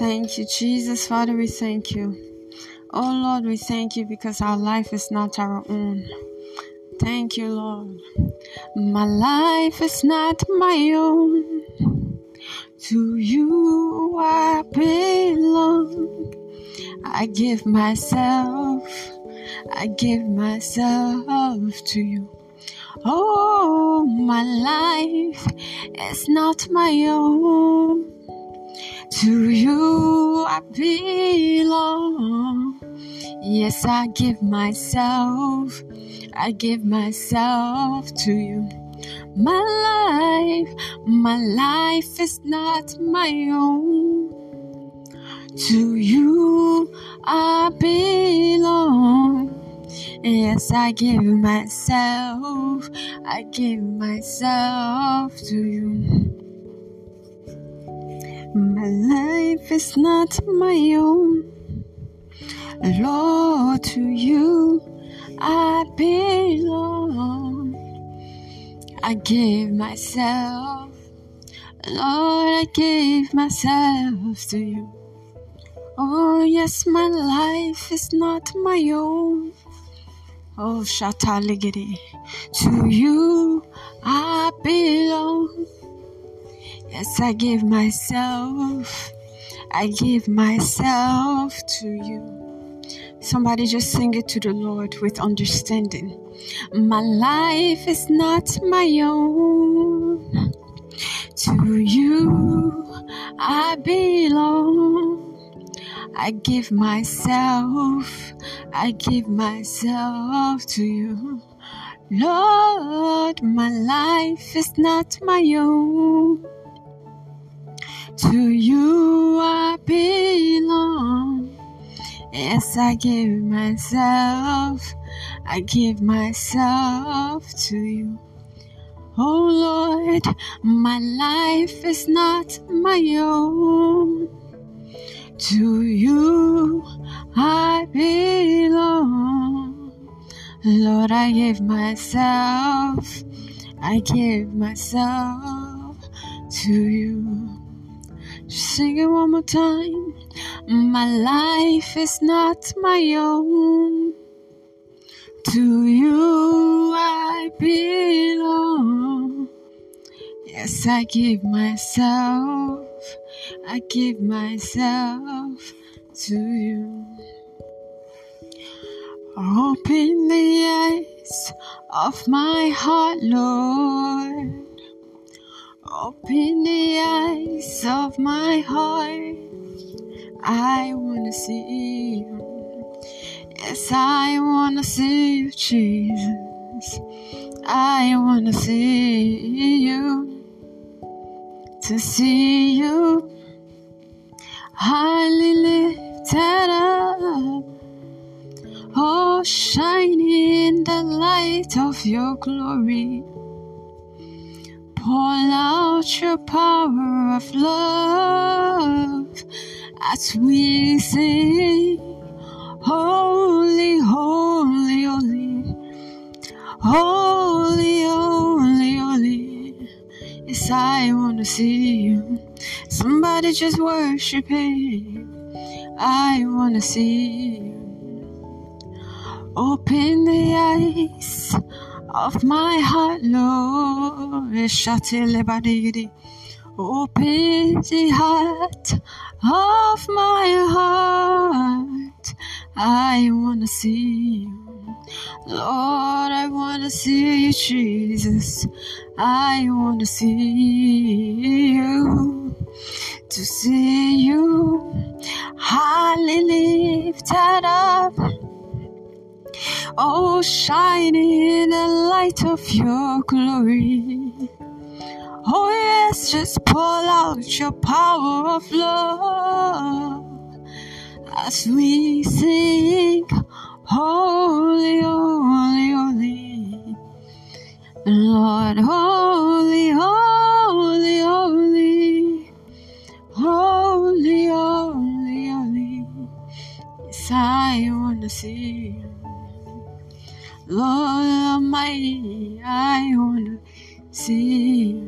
Thank you, Jesus. Father, we thank you. Oh Lord, we thank you because our life is not our own. Thank you, Lord. My life is not my own. To you I belong. I give myself, I give myself to you. Oh, my life is not my own. To you I belong. Yes, I give myself, I give myself to you. My life, my life is not my own. To you I belong. Yes, I give myself, I give myself to you. My life is not my own. Lord, to you I belong. I give myself, Lord, I give myself to you. Oh, yes, my life is not my own. Oh, Shataligiri, to you I belong. Yes, I give myself, I give myself to you. Somebody just sing it to the Lord with understanding. My life is not my own. To you I belong. I give myself, I give myself to you. Lord, my life is not my own. To you I belong. Yes, I give myself, I give myself to you. Oh Lord, my life is not my own. To you I belong. Lord, I give myself, I give myself to you. Sing it one more time. My life is not my own. To you I belong. Yes, I give myself. I give myself to you. Open the eyes of my heart, Lord. Open the eyes of my heart. I wanna see you. Yes, I wanna see you, Jesus. I wanna see you. To see you highly lifted up. Oh, shining in the light of your glory. Pour out your power of love as we sing, Holy, holy, holy, holy, holy, holy. Yes, I want to see you. Somebody just worship Him. I want to see you. Open the eyes of my heart, Lord. Open the heart of my heart. I wanna see you. Lord, I wanna see you, Jesus. I wanna see you. To see you highly lifted up Oh, shining in the light of your glory. Oh, yes, just pour out your power of love as we sing, Holy, Holy, Holy. Lord, Holy, Holy, Holy, Holy, Holy, Holy. Yes, I want to see you. Lord Almighty, I want to see.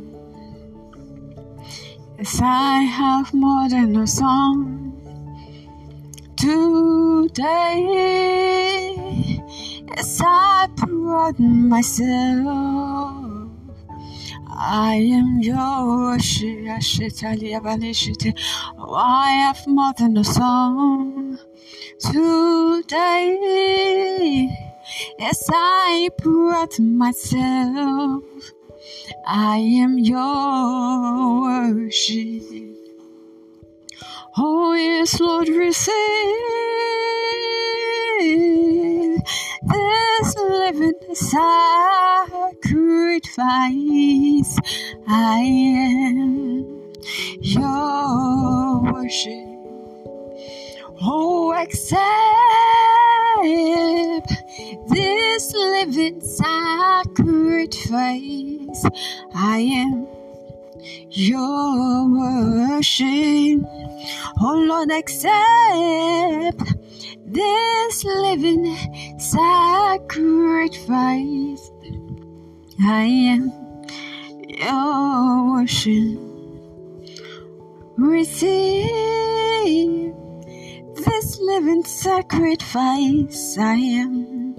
Yes, I have more than a song. today. Yes, I brought myself. I am yours. Oh, I have more than a song today. Yes, I brought myself. I am your worship. Oh, yes, Lord, receive this living sacrifice. I am your worship. Oh, accept this living sacrifice. I am your worship. Oh Lord, accept this living sacrifice. I am your worship. Receive this living sacrifice. I am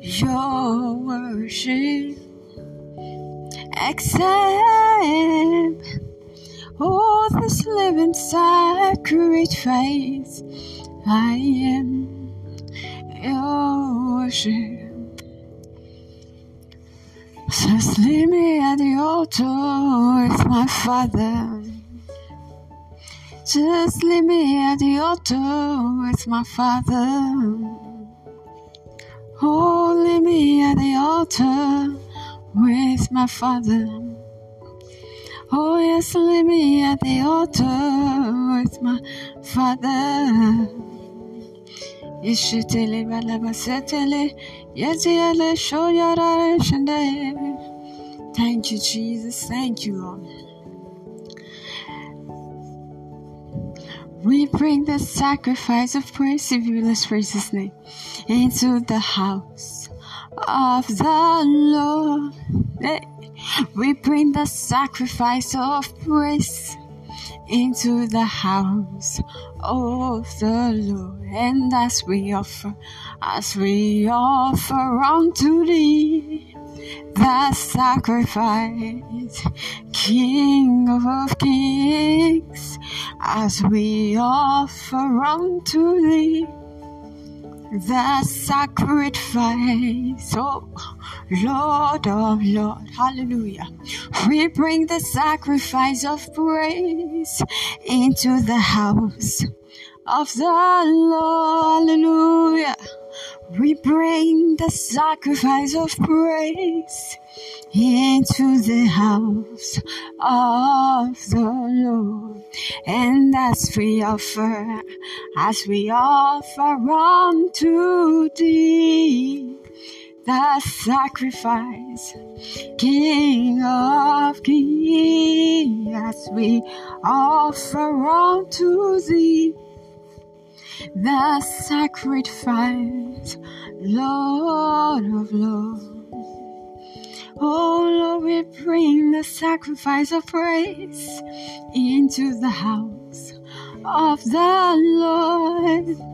your worship. Accept all oh, this living sacrifice. I am your worship. Just leave me at the altar with my Father. Just leave me at the altar with my Father. Oh, leave me at the altar with my Father. Oh, yes, leave me at the altar with my Father. Yeshitele balabasetele, yetiele shoyara shende. Thank you, Jesus. Thank you, Lord. We bring the sacrifice of praise, you let's praise name, into the house of the Lord. We bring the sacrifice of praise into the house of the Lord, and as we offer, as we offer unto thee the sacrifice, King of kings, as we offer unto thee the sacrifice, oh Lord of Lord, hallelujah. We bring the sacrifice of praise into the house of the Lord, hallelujah. We bring the sacrifice of praise into the house of the Lord. And as we offer, as we offer unto thee the sacrifice, King of kings, as we offer unto thee the sacrifice, Lord of love. Oh Lord, we bring the sacrifice of praise into the house of the Lord.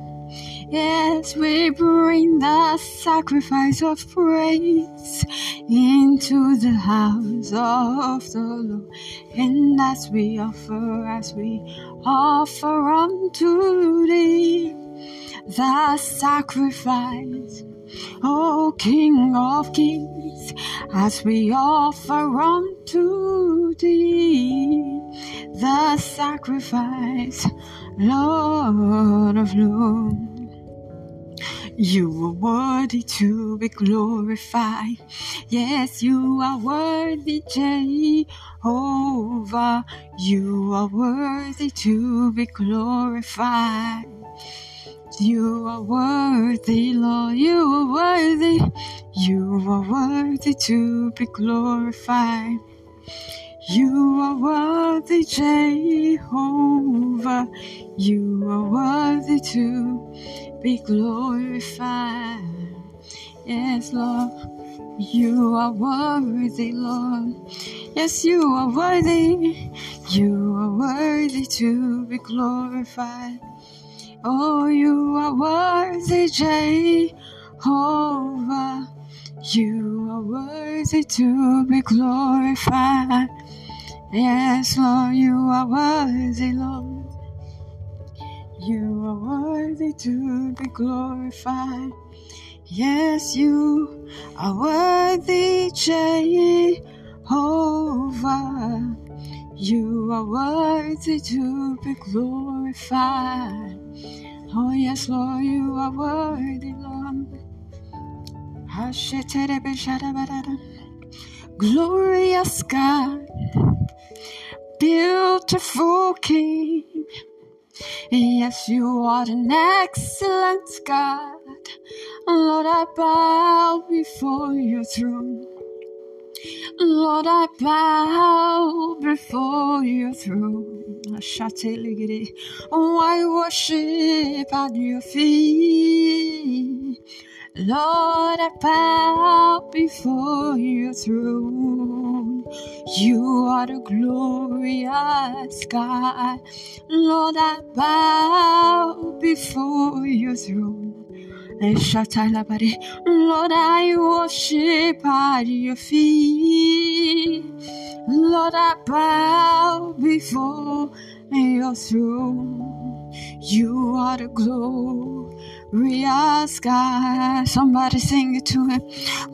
Yes, we bring the sacrifice of praise into the house of the Lord. And as we offer, as we offer unto thee the sacrifice, O King of kings, as we offer unto thee the sacrifice, Lord of lords. You are worthy to be glorified. Yes, you are worthy, Jehovah. You are worthy to be glorified. You are worthy, Lord. You are worthy. You are worthy to be glorified. You are worthy, Jehovah. You are worthy to be glorified. Yes, Lord, you are worthy, Lord. Yes, you are worthy. You are worthy to be glorified. Oh, you are worthy, Jehovah. You are worthy to be glorified. Yes, Lord, you are worthy, Lord. You are worthy to be glorified. Yes, you are worthy, Jehovah. You are worthy to be glorified. Oh, yes, Lord, you are worthy, Lord. Glorious God, beautiful King. Yes, you are an excellent God. Lord, I bow before your throne. Lord, I bow before your throne. Oh, I worship at your feet. Lord, I bow before your throne. You are the glorious God. Lord, I bow before your throne. Lord, I worship at your feet. Lord, I bow before your throne. You are the glorious God. Somebody sing it to him.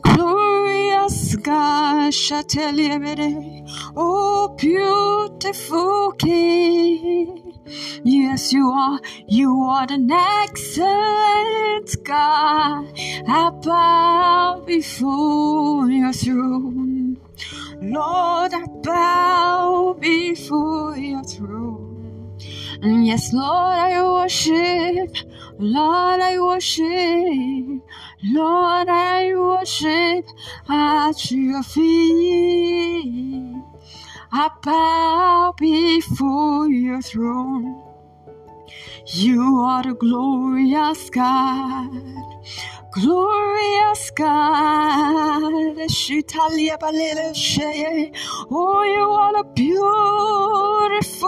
Glorious God, there Oh, beautiful King. Yes, you are. You are the excellent God. I bow before your throne. Lord, I bow before your throne. And yes, Lord, I worship. Lord, I worship. Lord, I worship at your feet. I bow before your throne. You are the glorious God, glorious God. Oh, you are a beautiful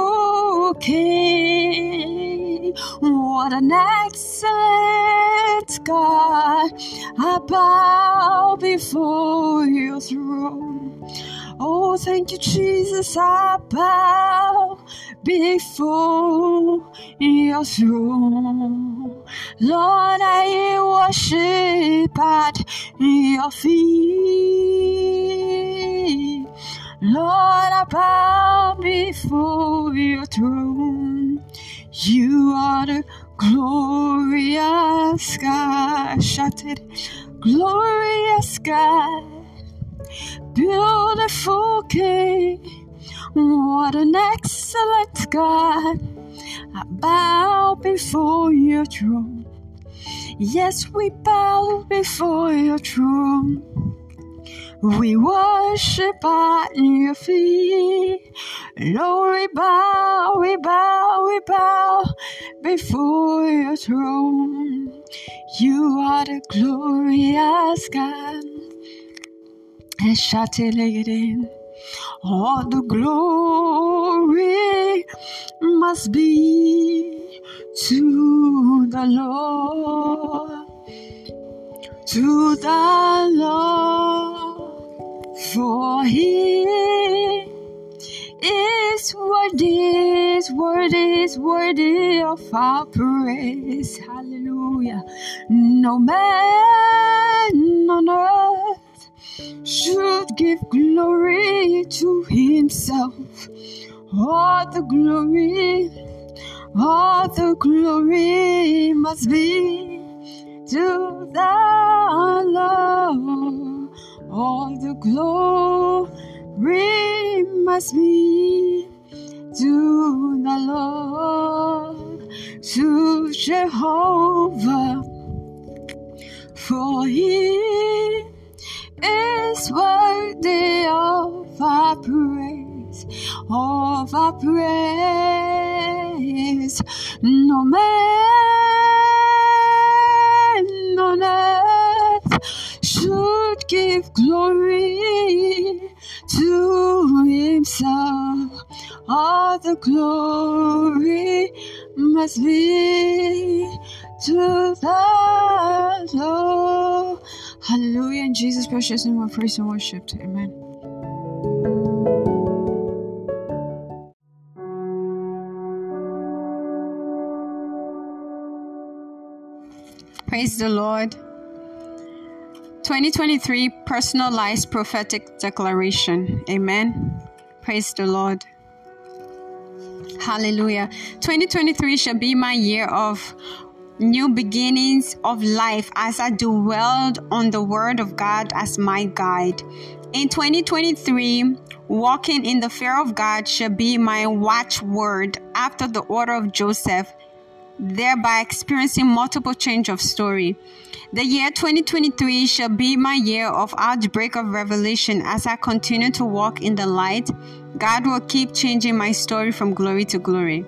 King. What an excellent God. I bow before your throne. Oh, thank you, Jesus. I bow before your throne. Lord, I worship at your feet. Lord, I bow before your throne. You are the glorious God. Shout it. Glorious God beautiful King. What an excellent God. I bow before your throne. Yes, we bow before your throne. We worship at your feet. Lord, we bow, we bow, we bow before your throne. You are the glorious God. All the glory must be to the Lord, to the Lord, for He is worthy, is worthy, is worthy of our praise. Hallelujah. No man on earth should give glory to himself. All the glory, all the glory must be to the Lord. All the glory must be to the Lord, to Jehovah, for he is worthy of our praise, our praise. No man on earth should give glory to himself. All the glory must be to the Lord. Hallelujah. In Jesus' precious name, we praise and worship. Amen. Praise the Lord. 2023 Personalized Prophetic Declaration. Amen. Praise the Lord. Hallelujah. 2023 shall be my year of new beginnings of life as I dwelled on the Word of God as my guide. In 2023, walking in the fear of God shall be my watchword after the order of Joseph, thereby experiencing multiple change of story. The year 2023 shall be my year of outbreak of revelation as I continue to walk in the light. God will keep changing my story from glory to glory.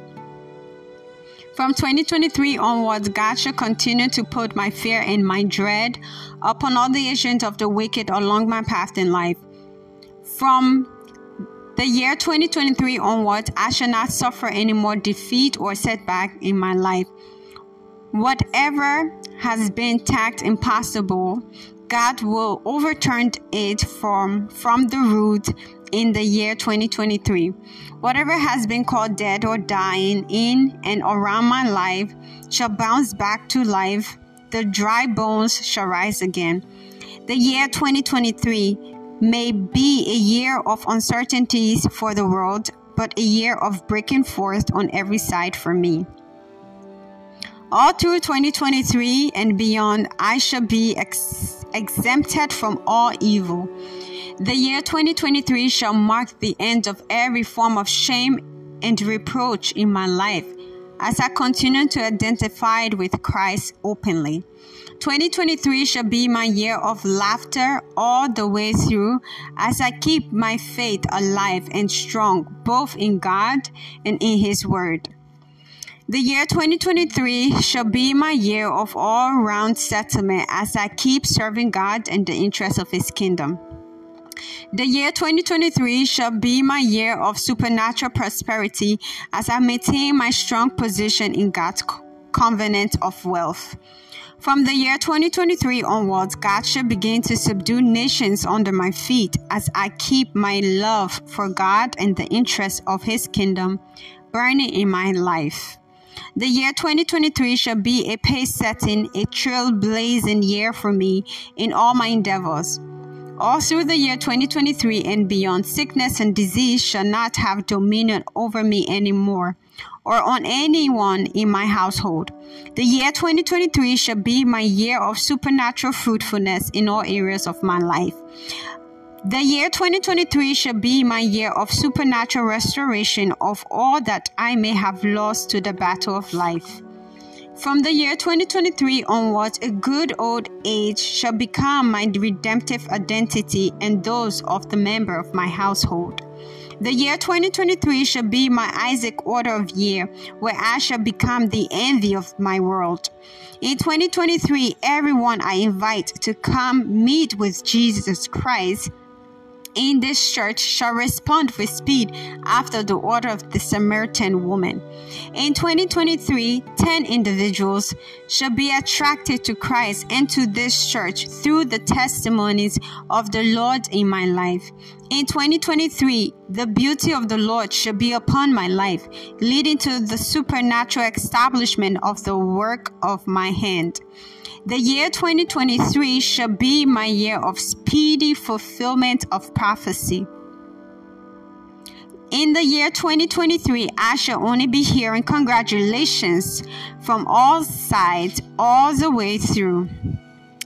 From 2023 onwards, God shall continue to put my fear and my dread upon all the agents of the wicked along my path in life. From the year 2023 onwards, I shall not suffer any more defeat or setback in my life. Whatever has been tagged impossible, God will overturn it from, from the root in the year 2023. Whatever has been called dead or dying in and around my life shall bounce back to life. The dry bones shall rise again. The year 2023 may be a year of uncertainties for the world, but a year of breaking forth on every side for me. All through 2023 and beyond, I shall be ex- exempted from all evil. The year 2023 shall mark the end of every form of shame and reproach in my life as I continue to identify with Christ openly. 2023 shall be my year of laughter all the way through as I keep my faith alive and strong both in God and in His Word. The year 2023 shall be my year of all round settlement as I keep serving God and the interests of His kingdom. The year 2023 shall be my year of supernatural prosperity as I maintain my strong position in God's covenant of wealth. From the year 2023 onwards, God shall begin to subdue nations under my feet as I keep my love for God and the interests of His kingdom burning in my life. The year 2023 shall be a pace setting, a trailblazing year for me in all my endeavors. All through the year 2023 and beyond, sickness and disease shall not have dominion over me anymore or on anyone in my household. The year 2023 shall be my year of supernatural fruitfulness in all areas of my life. The year 2023 shall be my year of supernatural restoration of all that I may have lost to the battle of life. From the year 2023 onwards, a good old age shall become my redemptive identity and those of the member of my household. The year 2023 shall be my Isaac order of year, where I shall become the envy of my world. In 2023, everyone I invite to come meet with Jesus Christ in this church shall respond with speed after the order of the Samaritan woman. In 2023, 10 individuals shall be attracted to Christ and to this church through the testimonies of the Lord in my life. In 2023, the beauty of the Lord shall be upon my life, leading to the supernatural establishment of the work of my hand. The year 2023 shall be my year of speedy fulfillment of prophecy. In the year 2023, I shall only be hearing congratulations from all sides all the way through.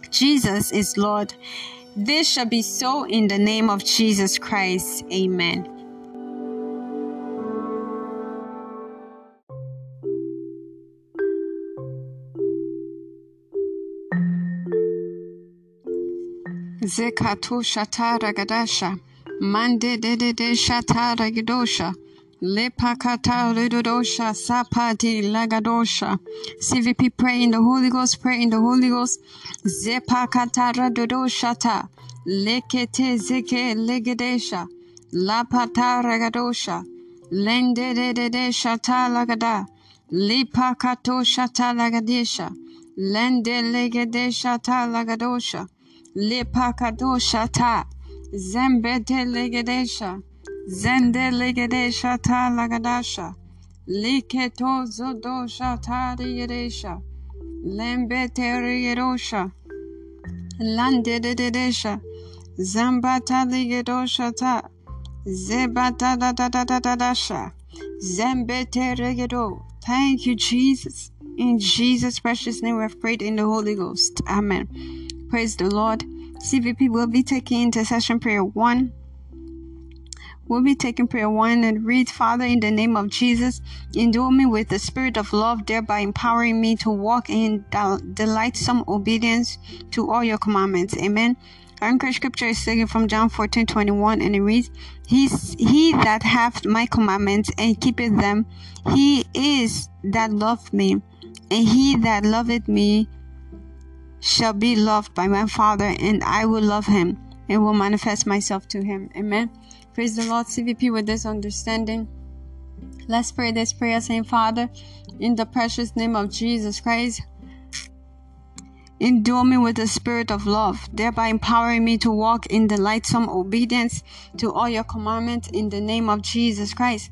Jesus is Lord. This shall be so in the name of Jesus Christ. Amen. Zekatu shatara gadasha. Mande de de de shatara gadosha. Lepakata ludodosha sapati lagadosha. CVP pray in the Holy Ghost, pray in the Holy Ghost. Zepakata radodoshata. Lekete zeke legedesha. Lapata ragadosha. Lende de de de shata lagada. Lipakatosha talagadesha. Lende legedesha talagadosha. Lipakadosha ta. Zembete legedesha. Zende legedesha talagadasha. Liketo zodosha tariyedesha. Lembete rigedosha. Lande de dedesha. Zambata ligedosha ta. Zebata da da da da da da sha. Zembete regedo. Thank you, Jesus. In Jesus' precious name, we have prayed in the Holy Ghost. Amen. Praise the Lord. CVP will be taking intercession prayer one. We'll be taking prayer one and read, Father, in the name of Jesus, endue me with the spirit of love, thereby empowering me to walk in delightsome obedience to all your commandments. Amen. Our anchor scripture is taken from John 14 21 and it reads, He's, He that hath my commandments and keepeth them, he is that loveth me, and he that loveth me shall be loved by my Father, and I will love him and will manifest myself to him. Amen. Praise the Lord, CVP, with this understanding. Let's pray this prayer, saying, Father, in the precious name of Jesus Christ, Endure me with the spirit of love, thereby empowering me to walk in the lightsome obedience to all your commandments in the name of Jesus Christ.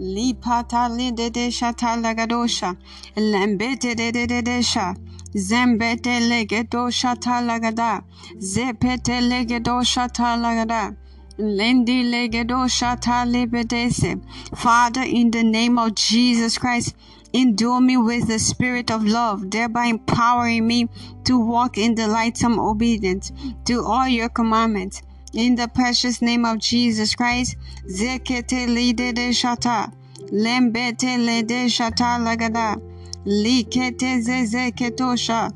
Lipata lidede shata lagadosha. Lembete de de de de sha. Zembete legedo shata lagada. Zepete legedo shata lagada. Lendi legedo shata libedese. Father, in the name of Jesus Christ, Endure me with the spirit of love, thereby empowering me to walk in the lightsome obedience to all your commandments. In the precious name of Jesus Christ, Zekete lide de shata, lembete lede shata lagada, likete zezeketosha.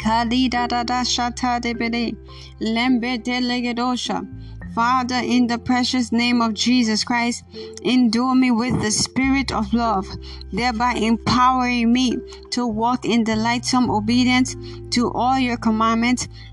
Kalida da da shata de bede, lembete legedosha. Father, in the precious name of Jesus Christ, endure me with the spirit of love, thereby empowering me to walk in the lightsome obedience to all your commandments.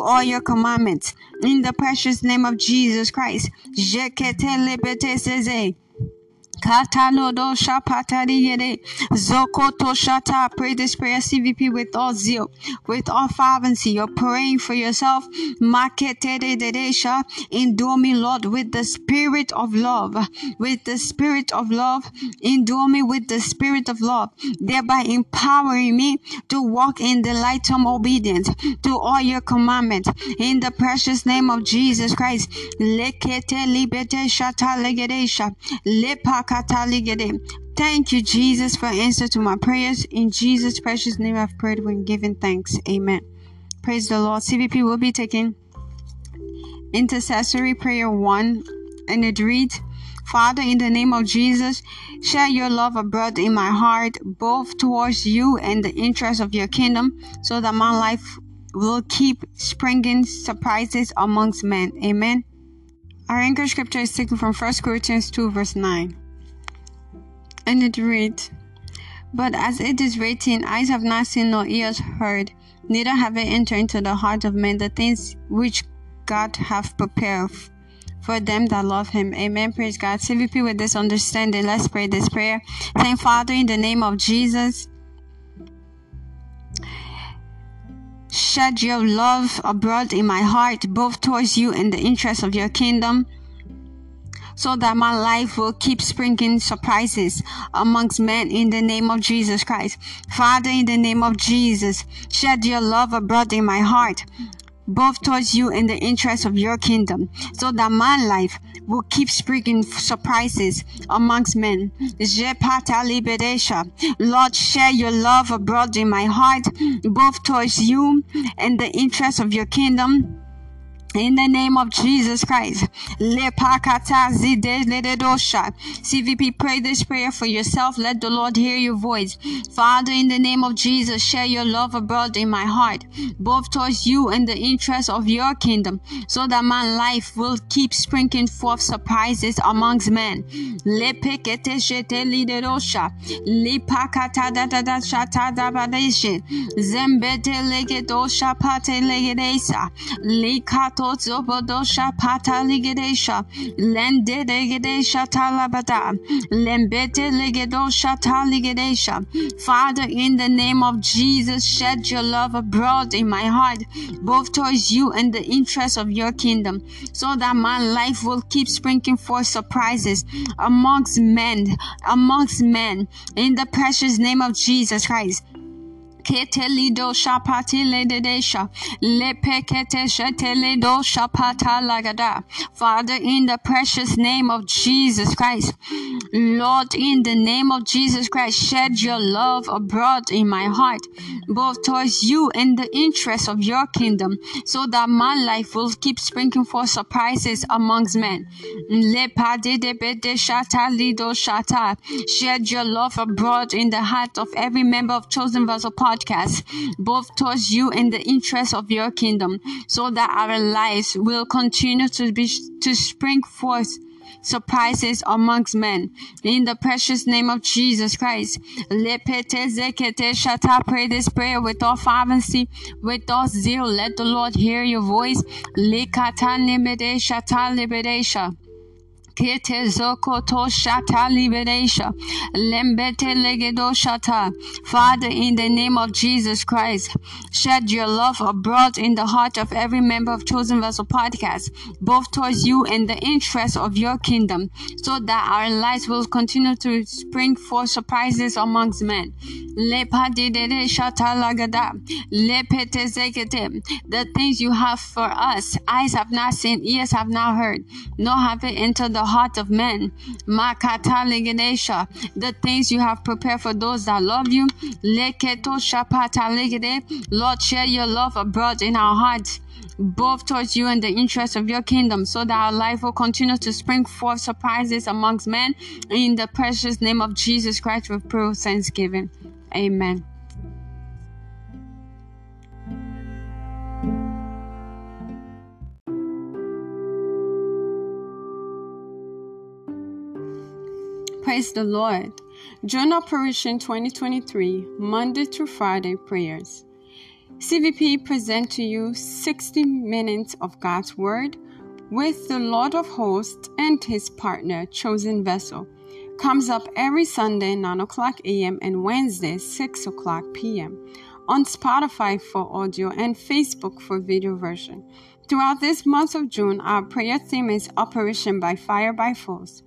all your commandments. In the precious name of Jesus Christ. Katalodo Shapatariere Zokoto Shata. Pray this prayer CVP with all zeal, with all fervency. You're praying for yourself. Maketere Dedesha. Endure me, Lord, with the spirit of love. With the spirit of love. Endure me with the spirit of love. Thereby empowering me to walk in the light of obedience to all your commandments. In the precious name of Jesus Christ. Lekete libete shata legedesha. Lepa Thank you, Jesus, for answer to my prayers. In Jesus' precious name, I've prayed when giving thanks. Amen. Praise the Lord. CVP will be taking intercessory prayer one, and it reads, Father, in the name of Jesus, share your love abroad in my heart, both towards you and the interest of your kingdom, so that my life will keep springing surprises amongst men. Amen. Our anchor scripture is taken from 1 Corinthians 2, verse 9 and it reads, But as it is written, eyes have not seen nor ears heard, neither have it entered into the heart of men the things which God hath prepared for them that love him. Amen. Praise God. CVP with this understanding. Let's pray this prayer. Thank Father in the name of Jesus. Shed your love abroad in my heart, both towards you and the interest of your kingdom so that my life will keep springing surprises amongst men in the name of Jesus Christ. Father, in the name of Jesus, shed your love abroad in my heart both towards you and the interest of your kingdom, so that my life will keep springing surprises amongst men. Lord, share your love abroad in my heart, both towards you and the interest of your kingdom in the name of Jesus Christ. CVP, pray this prayer for yourself. Let the Lord hear your voice. Father, in the name of Jesus, share your love abroad in my heart, both towards you and the interest of your kingdom, so that my life will keep sprinkling forth surprises amongst men. Zembete legedosha pate legedesa. Likato Zobodosha Pataligedesha Lende Legedesha Talabada. Lembete Legedosha Taligedesha Father, in the name of Jesus, shed your love abroad in my heart, both towards you and the interests of your kingdom, so that my life will keep springing forth surprises amongst men, amongst men, in the precious name of Jesus Christ ketelido shapati lededesha lepekete sheteledo shapata lagada. Father, in the precious name of Jesus Christ, Lord, in the name of Jesus Christ, shed your love abroad in my heart, both towards you and the interests of your kingdom, so that my life will keep springing forth surprises amongst men. Shed your love abroad in the heart of every member of Chosen Vessel podcast, both towards you and the interests of your kingdom, so that our lives will continue to be to spring forth surprises amongst men. In the precious name of Jesus Christ. Let pray this prayer with all fervency, with all zeal. Let the Lord hear your voice. Kete zokoto shata liberation. Lembete legedo shata. Father, in the name of Jesus Christ, shed your love abroad in the heart of every member of Chosen Vessel Podcast, both towards you and the interests of your kingdom, so that our lives will continue to spring forth surprises amongst men. The things you have for us, eyes have not seen, ears have not heard, nor have it entered the heart of men. The things you have prepared for those that love you. Lord, share your love abroad in our hearts both towards you and the interests of your kingdom, so that our life will continue to spring forth surprises amongst men. In the precious name of Jesus Christ, we pray thanksgiving. Amen. Praise the Lord. June Operation 2023, Monday through Friday prayers. CVP present to you 60 minutes of God's Word with the Lord of Hosts and his partner, Chosen Vessel. Comes up every Sunday, 9 o'clock a.m. and Wednesday, 6 o'clock p.m. on Spotify for audio and Facebook for video version. Throughout this month of June, our prayer theme is Operation by Fire by Force.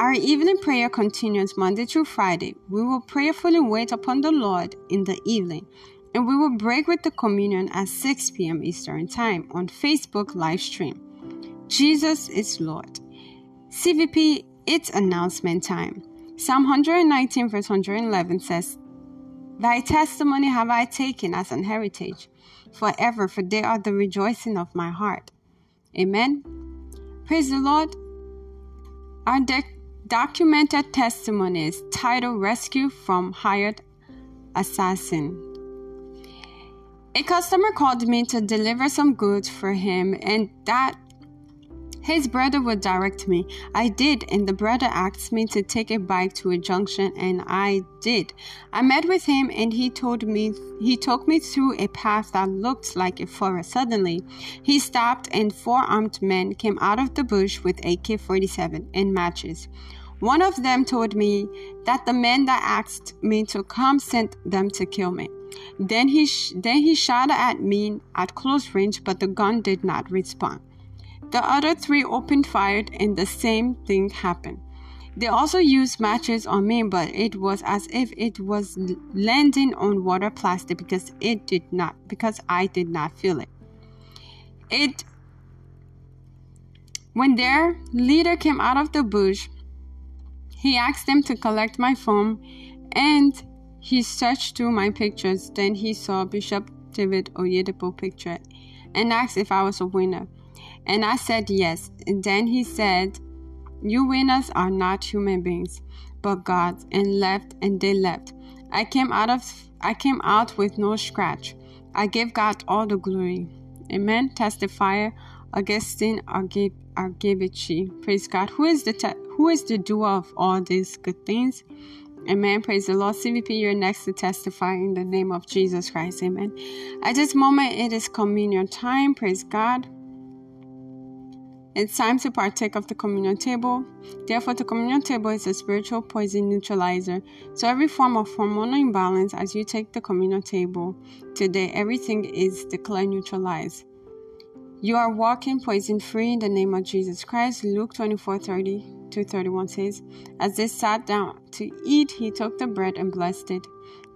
Our evening prayer continues Monday through Friday. We will prayerfully wait upon the Lord in the evening, and we will break with the communion at 6 p.m. Eastern Time on Facebook live stream. Jesus is Lord. CVP, it's announcement time. Psalm 119, verse 111 says, Thy testimony have I taken as an heritage forever, for they are the rejoicing of my heart. Amen. Praise the Lord. Our de- documented testimonies titled Rescue from Hired Assassin. A customer called me to deliver some goods for him and that his brother would direct me. I did, and the brother asked me to take a bike to a junction, and I did. I met with him, and he told me he took me through a path that looked like a forest. Suddenly, he stopped, and four armed men came out of the bush with AK-47 and matches. One of them told me that the men that asked me to come sent them to kill me. Then he sh- then he shot at me at close range, but the gun did not respond. The other three opened fire, and the same thing happened. They also used matches on me, but it was as if it was landing on water plastic because it did not because I did not feel it. It when their leader came out of the bush, he asked them to collect my phone and he searched through my pictures. Then he saw Bishop David Oyedepo picture and asked if I was a winner. And I said, Yes. And then he said, You winners are not human beings, but gods, and left, and they left. I came out of I came out with no scratch. I gave God all the glory. Amen. Testifier Augustine Argebici. Praise God. Who is the te- who is the doer of all these good things? Amen. Praise the Lord. CVP, you're next to testify in the name of Jesus Christ. Amen. At this moment, it is communion time. Praise God. It's time to partake of the communion table. Therefore, the communion table is a spiritual poison neutralizer. So, every form of hormonal imbalance as you take the communion table today, everything is declared neutralized. You are walking poison free in the name of Jesus Christ. Luke 24 30 to 31 says, As they sat down to eat, he took the bread and blessed it.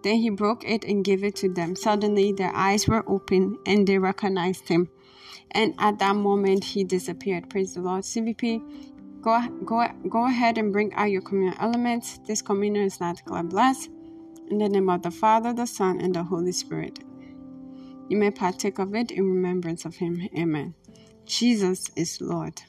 Then he broke it and gave it to them. Suddenly their eyes were open and they recognized him. And at that moment he disappeared. Praise the Lord. CVP, go go go ahead and bring out your communion elements. This communion is not God bless. In the name of the Father, the Son, and the Holy Spirit. You may partake of it in remembrance of him. Amen. Jesus is Lord.